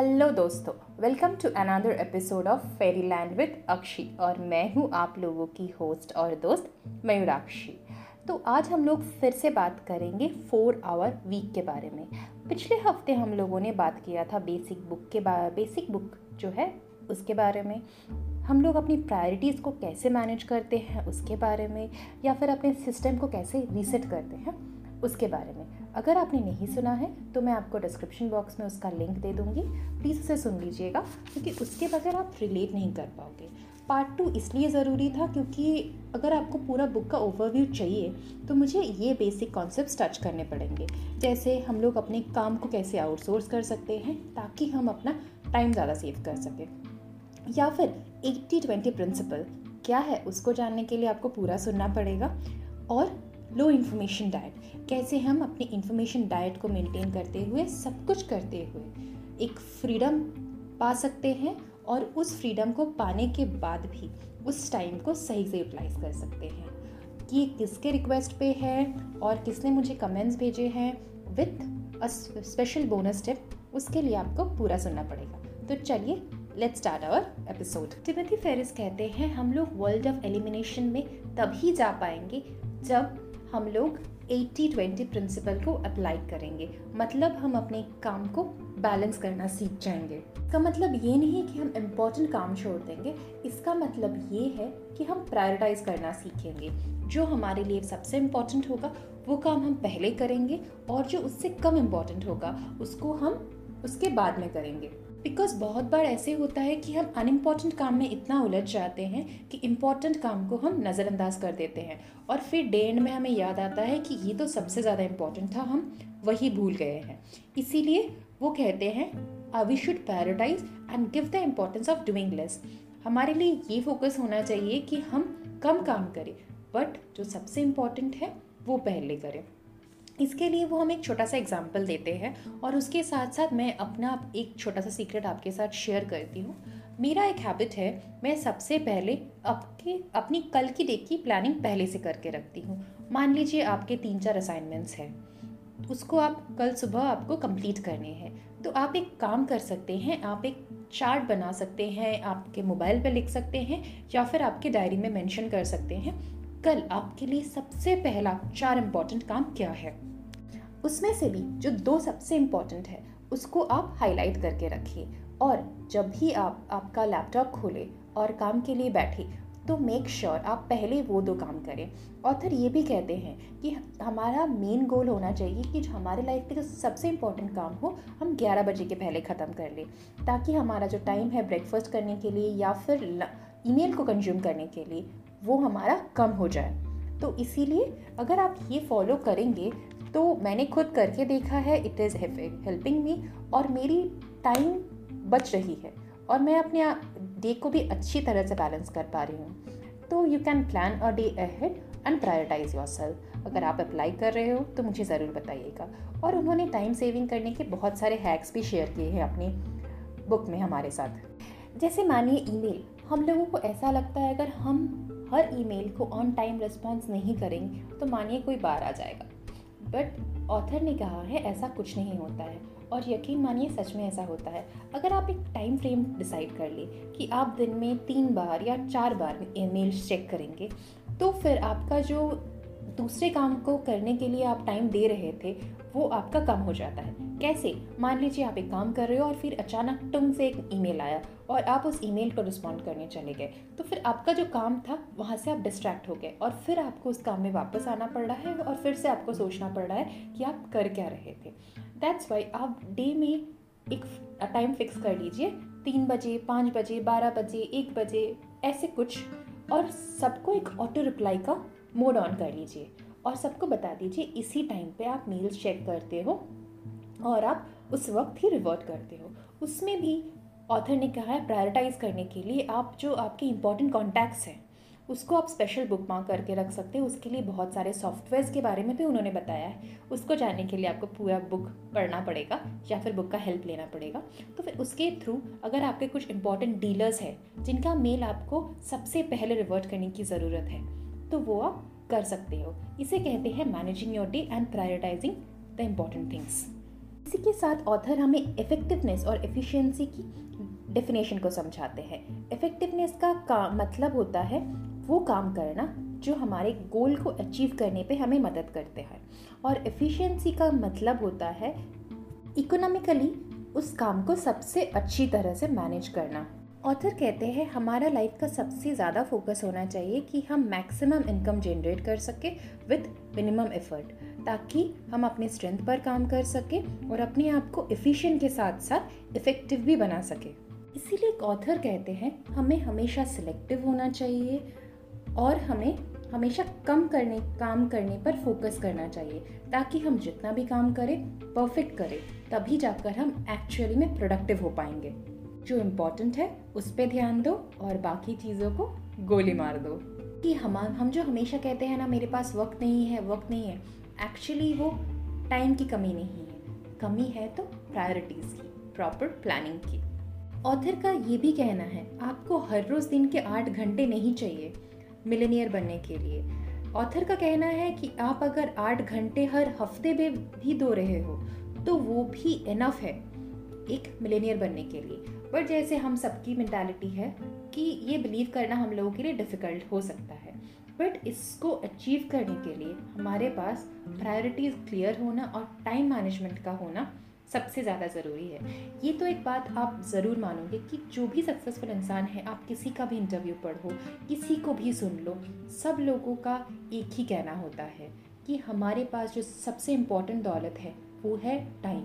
Hello दोस्तों. Welcome to another episode of fairy land with Akshi और मैं हूँ आप लोगों की होस्ट और दोस्त मयूराक्षी. तो आज हम लोग फिर से बात करेंगे फोर आवर वीक के बारे में. पिछले हफ़्ते हम लोगों ने बात किया था बेसिक बुक के बारे बेसिक बुक जो है, उसके बारे में. हम लोग अपनी प्रायोरिटीज़ को कैसे मैनेज करते हैं उसके बारे में, या फिर अपने सिस्टम को कैसे रीसेट करते हैं उसके बारे में. अगर आपने नहीं सुना है तो मैं आपको डिस्क्रिप्शन बॉक्स में उसका लिंक दे दूँगी। प्लीज़ उसे सुन लीजिएगा, क्योंकि उसके बगैर आप रिलेट नहीं कर पाओगे। पार्ट टू इसलिए ज़रूरी था क्योंकि अगर आपको पूरा बुक का ओवरव्यू चाहिए तो मुझे ये बेसिक कॉन्सेप्ट टच करने पड़ेंगे। जैसे हम लोग अपने काम को कैसे आउटसोर्स कर सकते हैं, ताकि हम अपना टाइम ज़्यादा सेव कर सकें। या फिर एट्टी ट्वेंटी प्रिंसिपल क्या है, उसको जानने के लिए आपको पूरा सुनना पड़ेगा। और लो इन्फॉर्मेशन डाइट कैसे हम अपने इन्फॉर्मेशन डाइट को मेंटेन करते हुए, सब कुछ करते हुए एक फ्रीडम पा सकते हैं और उस फ्रीडम को पाने के बाद भी उस टाइम को सही से यूटिलाइज कर सकते हैं। कि किसके रिक्वेस्ट पे है और किसने मुझे कमेंट्स भेजे हैं with a special bonus tip उसके लिए आपको पूरा सुनना पड़ेगा। तो चलिए let's start our episode Timothy Ferriss कहते हैं, हम लोग वर्ल्ड ऑफ़ एलिमिनेशन में तभी जा पाएँगे जब हम लोग 80-20 प्रिंसिपल को अप्लाई करेंगे। मतलब हम अपने काम को बैलेंस करना सीख जाएँगे। इसका मतलब ये नहीं कि हम इम्पोर्टेंट काम छोड़ देंगे। इसका मतलब ये है कि हम प्रायोरिटाइज करना सीखेंगे। जो हमारे लिए सबसे इम्पोर्टेंट होगा, वो काम हम पहले करेंगे और जो उससे कम इम्पोर्टेंट होगा, उसको हम उसके बाद में करेंगे। बिकॉज़ बहुत बार ऐसे होता है कि हम अनइम्पॉर्टेंट काम में इतना उलझ जाते हैं कि इंपॉर्टेंट काम को हम नज़रअंदाज कर देते हैं। और फिर डे एंड में हमें याद आता है कि ये तो सबसे ज़्यादा इंपॉर्टेंट था, हम वही भूल गए हैं। इसीलिए वो कहते हैं I we should prioritize and give the importance of doing less हमारे लिए ये फोकस होना चाहिए कि हम कम काम करें बट जो सबसे इंपॉर्टेंट है, वो पहले करें। इसके लिए वो हम एक छोटा सा एग्ज़ाम्पल देते हैं और उसके साथ साथ मैं अपना एक छोटा सा सीक्रेट आपके साथ शेयर करती हूँ। मेरा एक हैबिट है, मैं सबसे पहले आपके, अपनी कल की डे की प्लानिंग पहले से करके रखती हूँ। मान लीजिए आपके तीन चार असाइनमेंट्स हैं, उसको आप कल सुबह आपको कंप्लीट करने हैं। तो आप एक काम कर सकते हैं, आप एक चार्ट बना सकते हैं, आपके मोबाइल पर लिख सकते हैं या फिर आपके डायरी में मेंशन कर सकते हैं। कल आपके लिए सबसे पहला चार इंपॉर्टेंट काम क्या है? उसमें से भी जो दो सबसे इंपॉर्टेंट है, उसको आप हाईलाइट करके रखिए। और जब भी आप, आपका लैपटॉप खोले और काम के लिए बैठे तो मेक श्योर sure आप पहले वो दो काम करें। ऑथर ये भी कहते हैं कि हमारा मेन गोल होना चाहिए कि जो हमारे लाइफ के जो सबसे इंपॉर्टेंट काम हो, हम 11 बजे के पहले ख़त्म कर लें। ताकि हमारा जो टाइम है ब्रेकफास्ट करने के लिए या फिर ईमेल को कंज्यूम करने के लिए, वो हमारा कम हो जाए। तो इसीलिए अगर आप ये फॉलो करेंगे तो मैंने खुद करके देखा है इट इज़ हेल्पिंग मी और मेरी टाइम बच रही है और मैं अपने डे को भी अच्छी तरह से बैलेंस कर पा रही हूँ। तो you can plan a day ahead and prioritize yourself अगर आप अप्लाई कर रहे हो तो मुझे ज़रूर बताइएगा। और उन्होंने टाइम सेविंग करने के बहुत सारे हैक्स भी शेयर किए हैं अपनी बुक में हमारे साथ। जैसे मानिए ईमेल हम लोगों को ऐसा लगता है, अगर हम हर ईमेल को ऑन टाइम रिस्पॉन्स नहीं करेंगे तो मानिए कोई बार आ जाएगा। बट ऑथर ने कहा है, ऐसा कुछ नहीं होता है। और यकीन मानिए, सच में ऐसा होता है। अगर आप एक टाइम फ्रेम डिसाइड कर ले कि आप दिन में तीन बार या चार बार ईमेल चेक करेंगे तो फिर आपका जो दूसरे काम को करने के लिए आप टाइम दे रहे थे वो आपका कम हो जाता है। कैसे? मान लीजिए आप एक काम कर रहे हो और फिर अचानक तुम से एक ईमेल आया और आप उस ईमेल को रिस्पॉन्ड करने चले गए। तो फिर आपका जो काम था, वहाँ से आप डिस्ट्रैक्ट हो गए और फिर आपको उस काम में वापस आना पड़ रहा है और फिर से आपको सोचना पड़ रहा है कि आप कर क्या रहे थे। दैट्स वाई आप डे में एक टाइम फिक्स कर लीजिए। तीन बजे, पाँच बजे, बारह बजे, एक बजे, ऐसे कुछ और सबको एक ऑटो रिप्लाई का मोड ऑन कर लीजिए। और सबको बता दीजिए, इसी टाइम पे आप मेल्स चेक करते हो और आप उस वक्त ही रिवर्ट करते हो। उसमें भी ऑथर ने कहा है प्रायोरिटाइज करने के लिए आप जो आपके इंपॉर्टेंट कॉन्टैक्ट्स हैं, उसको आप स्पेशल बुक मार्क करके रख सकते हो। उसके लिए बहुत सारे सॉफ्टवेयर्स के बारे में भी उन्होंने बताया है। उसको जानने के लिए आपको पूरा बुक पढ़ना पड़ेगा या फिर बुक का हेल्प लेना पड़ेगा। तो फिर उसके थ्रू अगर आपके कुछ इंपॉर्टेंट डीलर्स हैं, जिनका मेल आपको सबसे पहले रिवर्ट करने की ज़रूरत है तो वो आप कर सकते हो। इसे कहते हैं managing your day and prioritizing the important things इसी के साथ ऑथर हमें इफेक्टिवनेस और एफिशिएंसी की डेफिनेशन को समझाते हैं। इफेक्टिवनेस का, काम मतलब होता है वो काम करना जो हमारे गोल को अचीव करने पे हमें मदद करते हैं। और एफिशिएंसी का मतलब होता है इकोनॉमिकली उस काम को सबसे अच्छी तरह से मैनेज करना। ऑथर कहते हैं, हमारा लाइफ का सबसे ज़्यादा फोकस होना चाहिए कि हम मैक्सिमम इनकम जनरेट कर सके विद मिनिमम एफर्ट ताकि हम अपने स्ट्रेंथ पर काम कर सके और अपने आप को एफिशिएंट के साथ साथ इफ़ेक्टिव भी बना सके. इसीलिए एक ऑथर कहते हैं, हमें हमेशा सिलेक्टिव होना चाहिए और हमें हमेशा कम करने, काम करने पर फोकस करना चाहिए, ताकि हम जितना भी काम करें परफेक्ट करें, तभी जाकर हम एक्चुअली में प्रोडक्टिव हो पाएँगे. जो इम्पोर्टेंट है उस पर ध्यान दो और बाकी चीज़ों को गोली मार दो। कि हम हम जो हमेशा कहते हैं ना, मेरे पास वक्त नहीं है, वक्त नहीं है एक्चुअली वो टाइम की कमी नहीं है। कमी है तो प्रायोरिटीज़ की प्रॉपर प्लानिंग की। ऑथर का ये भी कहना है, आपको हर रोज़ दिन के आठ घंटे नहीं चाहिए मिलेनियर बनने के लिए। ऑथर का कहना है कि आप अगर आठ घंटे हर हफ़्ते में भी दो रहे हो तो वो भी इनफ है एक मिलेनियर बनने के लिए। बट जैसे हम सबकी मेंटालिटी है कि ये बिलीव करना हम लोगों के लिए डिफ़िकल्ट हो सकता है। बट इसको अचीव करने के लिए हमारे पास प्रायोरिटीज़ क्लियर होना और टाइम मैनेजमेंट का होना सबसे ज़्यादा ज़रूरी है। ये तो एक बात आप ज़रूर मानोगे कि जो भी सक्सेसफुल इंसान है, आप किसी का भी इंटरव्यू पढ़ो, किसी को भी सुन लो, सब लोगों का एक ही कहना होता है कि हमारे पास जो सबसे इम्पोर्टेंट दौलत है, वो है टाइम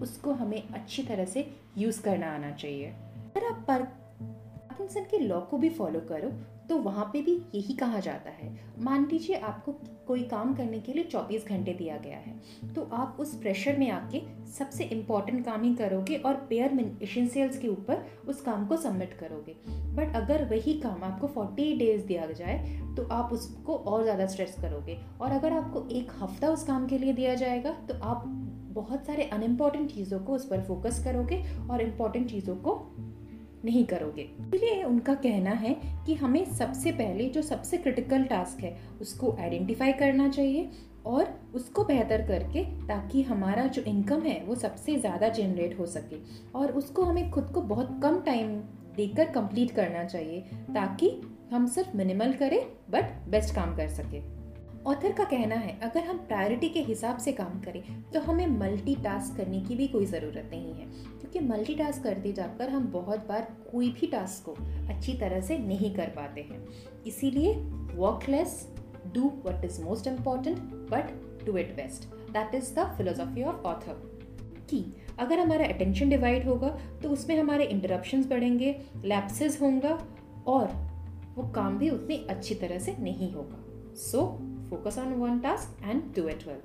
उसको हमें अच्छी तरह से यूज़ करना आना चाहिए। अगर आप पार्किंसन के लॉ को भी फॉलो करो तो वहाँ पे भी यही कहा जाता है। मान लीजिए आपको कोई काम करने के लिए 24 घंटे दिया गया है तो आप उस प्रेशर में आके सबसे इंपॉर्टेंट काम ही करोगे और पेयर एसेंशियल्स के ऊपर उस काम को सबमिट करोगे। बट अगर वही काम आपको 40 डेज़ दिया जाए तो आप उसको और ज़्यादा स्ट्रेस करोगे। और अगर आपको एक हफ़्ता उस काम के लिए दिया जाएगा तो आप बहुत सारे अनइम्पॉर्टेंट चीज़ों को उस पर फोकस करोगे और इंपॉर्टेंट चीज़ों को नहीं करोगे। इसलिए उनका कहना है कि हमें सबसे पहले जो सबसे क्रिटिकल टास्क है, उसको आइडेंटिफाई करना चाहिए और उसको बेहतर करके ताकि हमारा जो इनकम है, वो सबसे ज़्यादा जनरेट हो सके और उसको हमें खुद को बहुत कम टाइम देकर कंप्लीट करना चाहिए ताकि हम सिर्फ़ मिनिमल करें बट बेस्ट काम कर सके। ऑथर का कहना है, अगर हम प्रायोरिटी के हिसाब से काम करें तो हमें मल्टीटास्क करने की भी कोई ज़रूरत नहीं है। क्योंकि मल्टीटास्क करते जाकर हम बहुत बार कोई भी टास्क को अच्छी तरह से नहीं कर पाते हैं। इसीलिए work less do what is most important but do it best that is the philosophy of author कि अगर हमारा अटेंशन डिवाइड होगा तो उसमें हमारे इंटरप्शंस बढ़ेंगे लैप्सेस होंगे, और वो काम भी उतनी अच्छी तरह से नहीं होगा। So focus on one task and do it well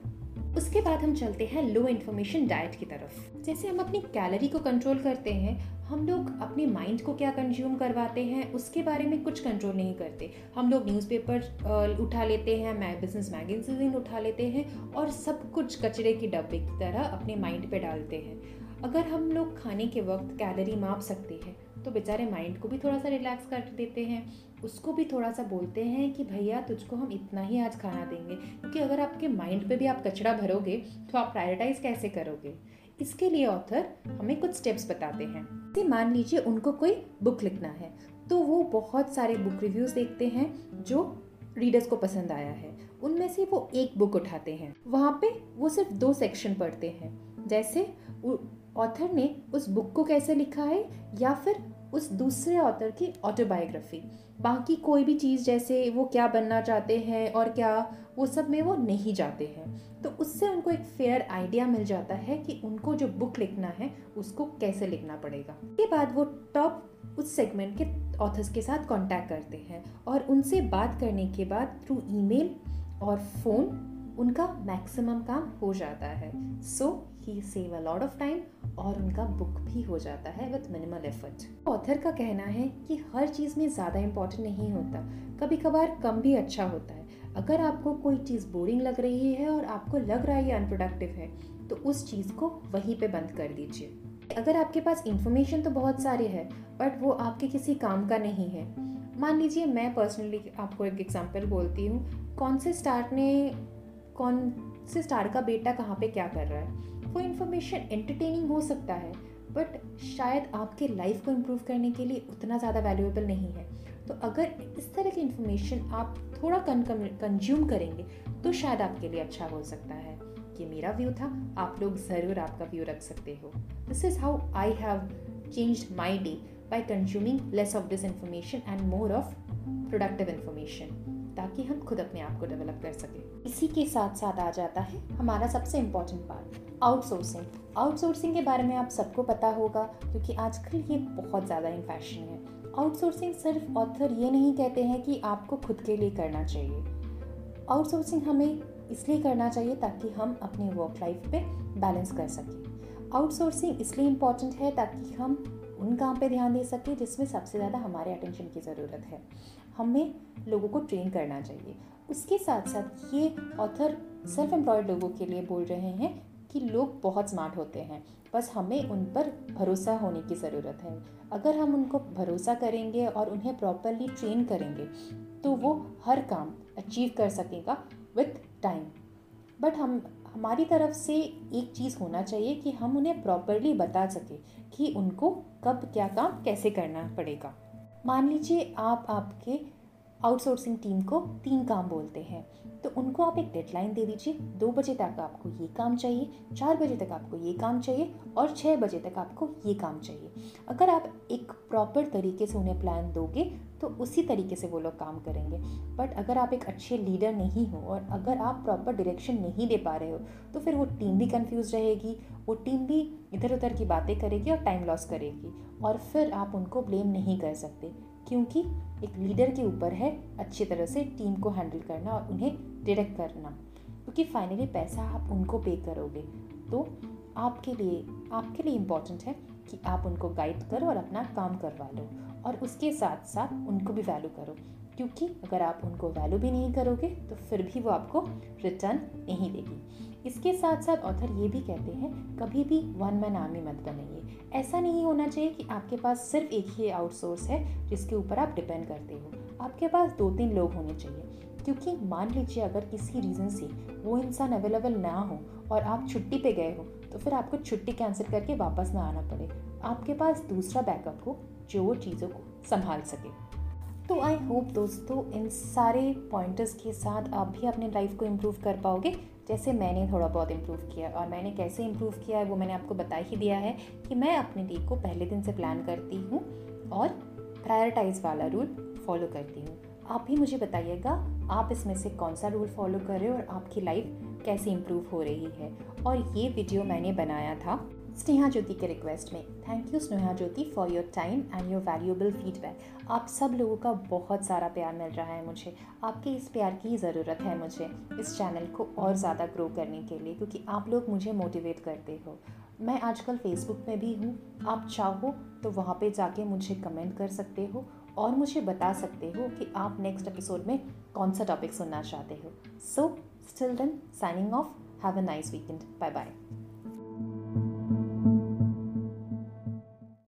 उसके बाद हम चलते हैं लो इन्फॉर्मेशन डाइट की तरफ़। जैसे हम अपनी कैलोरी को कंट्रोल करते हैं, हम लोग अपने माइंड को क्या कंज्यूम करवाते हैं, उसके बारे में कुछ कंट्रोल नहीं करते। हम लोग न्यूज़पेपर उठा लेते हैं, मै बिज़नेस मैगजीन उठा लेते हैं और सब कुछ कचरे के डब्बे की तरह अपने माइंड पे डालते हैं। अगर हम लोग खाने के वक्त कैलोरी माप सकते हैं तो बेचारे माइंड को भी थोड़ा सा रिलैक्स कर देते हैं। उसको भी थोड़ा सा बोलते हैं कि, भैया, तुझको हम इतना ही आज खाना देंगे। क्योंकि अगर आपके माइंड पे भी आप कचरा भरोगे तो आप प्रायोरिटाइज कैसे करोगे? इसके लिए ऑथर हमें कुछ स्टेप्स बताते हैं। कि मान लीजिए उनको कोई बुक लिखना है तो वो बहुत सारे बुक रिव्यूज़ देखते हैं, जो रीडर्स को पसंद आया है। उनमें से वो एक बुक उठाते हैं। वहाँ पे वो सिर्फ़ दो सेक्शन पढ़ते हैं। जैसे ऑथर ने उस बुक को कैसे लिखा है, या फिर उस दूसरे ऑथर की ऑटोबायोग्राफी बाकी कोई भी चीज़ जैसे वो क्या बनना चाहते हैं और क्या, वो सब में वो नहीं जाते हैं। तो उससे उनको एक फेयर आइडिया मिल जाता है कि उनको जो बुक लिखना है, उसको कैसे लिखना पड़ेगा। उसके बाद वो टॉप उस सेगमेंट के ऑथर्स के साथ कांटेक्ट करते हैं और उनसे बात करने के बाद थ्रू ईमेल और फ़ोन उनका मैक्सिमम काम हो जाता है। So he save a lot of time और उनका बुक भी हो जाता है विथ मिनिमल एफर्ट ऑथर का कहना है कि हर चीज़ में ज़्यादा इम्पोर्टेंट नहीं होता। कभी कभार कम भी अच्छा होता है। अगर आपको कोई चीज़ बोरिंग लग रही है और आपको लग रहा है ये अनप्रोडक्टिव है तो उस चीज़ को वहीं पे बंद कर दीजिए। अगर आपके पास इंफॉर्मेशन तो बहुत सारे है बट वो आपके किसी काम का नहीं है। मान लीजिए मैं पर्सनली आपको एक एग्जांपल बोलती हूँ। कौन से स्टार ने, कौन से स्टार का बेटा कहाँ पे क्या कर रहा है? वो इन्फॉर्मेशन एंटरटेनिंग हो सकता है बट शायद आपके लाइफ को इम्प्रूव करने के लिए उतना ज़्यादा वैल्यूएबल नहीं है। तो अगर इस तरह की इन्फॉर्मेशन आप थोड़ा कंज्यूम करेंगे तो शायद आपके लिए अच्छा हो सकता है। ये मेरा व्यू था। आप लोग ज़रूर आपका व्यू रख सकते हो। This is how I have change my day by consuming less of this information and more of productive information ताकि हम खुद अपने आप को डेवलप कर सकें। इसी के साथ साथ आ जाता है हमारा सबसे इंपॉर्टेंट पार्ट आउटसोर्सिंग आउटसोर्सिंग के बारे में आप सबको पता होगा, क्योंकि आजकल ये बहुत ज़्यादा इन फ़ैशन है। आउटसोर्सिंग सिर्फ़ ऑथर ये नहीं कहते हैं कि आपको खुद के लिए करना चाहिए। आउटसोर्सिंग हमें इसलिए करना चाहिए ताकि हम अपने वर्क लाइफ पे बैलेंस कर सकें। आउटसोर्सिंग इसलिए इंपॉर्टेंट है ताकि हम उन काम पे ध्यान दे सकें जिसमें सबसे ज़्यादा हमारे अटेंशन की ज़रूरत है। हमें लोगों को ट्रेन करना चाहिए। उसके साथ साथ ये ऑथर सेल्फ एम्प्लॉयड लोगों के लिए बोल रहे हैं कि लोग बहुत स्मार्ट होते हैं। बस हमें उन पर भरोसा होने की ज़रूरत है। अगर हम उनको भरोसा करेंगे और उन्हें प्रॉपरली ट्रेन करेंगे तो वो हर काम अचीव कर सकेगा विथ टाइम बट हम, हमारी तरफ़ से एक चीज़ होना चाहिए कि हम उन्हें प्रॉपरली बता सकें कि उनको कब क्या काम कैसे करना पड़ेगा। मान लीजिए आप आपके आउटसोर्सिंग टीम को तीन काम बोलते हैं तो उनको आप एक डेडलाइन दे दीजिए। दो बजे तक आपको ये काम चाहिए, चार बजे तक आपको ये काम चाहिए और छः बजे तक आपको ये काम चाहिए। अगर आप एक प्रॉपर तरीके से उन्हें प्लान दोगे तो उसी तरीके से वो लोग काम करेंगे। बट अगर आप एक अच्छे लीडर नहीं हो और अगर आप प्रॉपर डायरेक्शन नहीं दे पा रहे हो तो फिर वो टीम भी कंफ्यूज रहेगी, वो टीम भी इधर उधर की बातें करेगी और टाइम लॉस करेगी। और फिर आप उनको ब्लेम नहीं कर सकते, क्योंकि एक लीडर के ऊपर है अच्छी तरह से टीम को हैंडल करना और उन्हें डायरेक्ट करना। क्योंकि फाइनली पैसा आप उनको पे करोगे। तो आपके लिए आपके लिए इंपॉर्टेंट है कि आप उनको गाइड करो और अपना काम करवा लो। और उसके साथ साथ उनको भी वैल्यू करो। क्योंकि अगर आप उनको वैल्यू भी नहीं करोगे तो फिर भी वो आपको रिटर्न नहीं देगी। इसके साथ साथ ऑथर ये भी कहते हैं, कभी भी वन मैन आर्मी मत बनेंगे ऐसा नहीं होना चाहिए कि आपके पास सिर्फ़ एक ही आउटसोर्स है, जिसके ऊपर आप डिपेंड करते हो। आपके पास दो तीन लोग होने चाहिए। क्योंकि मान लीजिए अगर किसी रीज़न से वो इंसान अवेलेबल ना हो और आप छुट्टी पे गए हो तो फिर आपको छुट्टी कैंसिल करके वापस ना आना पड़े। आपके पास दूसरा बैकअप हो जो वो चीज़ों को संभाल सके। तो आई होप दोस्तों, इन सारे पॉइंटर्स के साथ आप भी अपने लाइफ को इम्प्रूव कर पाओगे। जैसे मैंने थोड़ा बहुत इम्प्रूव किया और मैंने कैसे इम्प्रूव किया है वो मैंने आपको बता ही दिया है कि मैं अपने डे को पहले दिन से प्लान करती हूँ और प्रायोरिटाइज वाला रूल फॉलो करती हूँ। आप भी मुझे बताइएगा, आप इसमें से कौन सा रूल फॉलो कर रहे हो और आपकी लाइफ कैसे इम्प्रूव हो रही है? और ये वीडियो मैंने बनाया था स्नेहा ज्योति के रिक्वेस्ट में। Thank you Sneha Jyoti for your time and your valuable feedback आप सब लोगों का बहुत सारा प्यार मिल रहा है मुझे। आपके इस प्यार की ज़रूरत है मुझे इस चैनल को और ज़्यादा ग्रो करने के लिए, क्योंकि आप लोग मुझे मोटिवेट करते हो। मैं आजकल फेसबुक में भी हूँ। आप चाहो तो वहाँ पे जाके मुझे कमेंट कर सकते हो और मुझे बता सकते हो कि आप नेक्स्ट एपिसोड में कौन सा टॉपिक सुनना चाहते हो। So till then signing off have a nice weekend bye bye